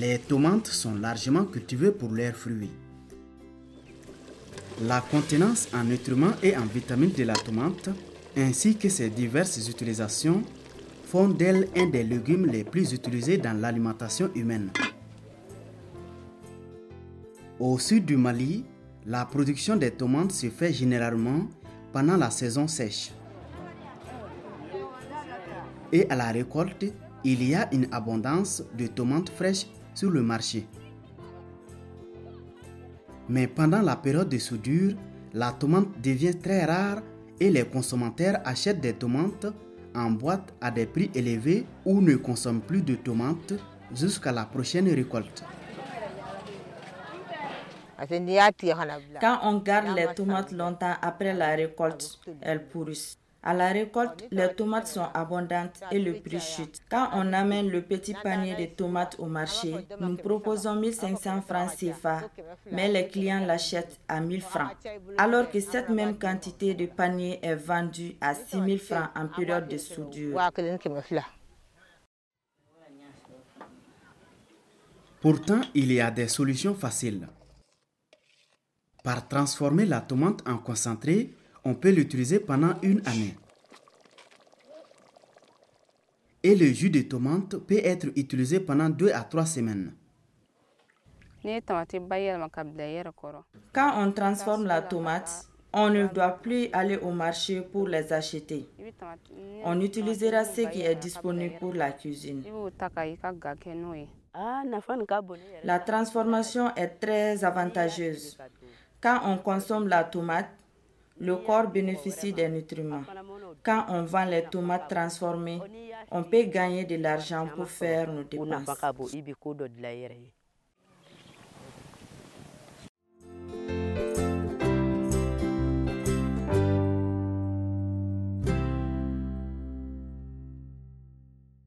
Les tomates sont largement cultivées pour leurs fruits. La contenance en nutriments et en vitamines de la tomate, ainsi que ses diverses utilisations, font d'elle un des légumes les plus utilisés dans l'alimentation humaine. Au sud du Mali, la production des tomates se fait généralement pendant la saison sèche. Et à la récolte, il y a une abondance de tomates fraîches sur le marché. Mais pendant la période de soudure, la tomate devient très rare et les consommateurs achètent des tomates en boîte à des prix élevés ou ne consomment plus de tomates jusqu'à la prochaine récolte. Quand on garde les tomates longtemps après la récolte, elles pourrissent. À la récolte, les tomates sont abondantes et le prix chute. Quand on amène le petit panier de tomates au marché, nous proposons 1500 francs CFA, mais les clients l'achètent à 1000 francs. Alors que cette même quantité de panier est vendue à 6000 francs en période de soudure. Pourtant, il y a des solutions faciles. Par transformer la tomate en concentré, on peut l'utiliser pendant une année. Et le jus de tomate peut être utilisé pendant deux à trois semaines. Quand on transforme la tomate, on ne doit plus aller au marché pour les acheter. On utilisera ce qui est disponible pour la cuisine. La transformation est très avantageuse. Quand on consomme la tomate, le corps bénéficie des nutriments. Quand on vend les tomates transformées, on peut gagner de l'argent pour faire nos dépenses.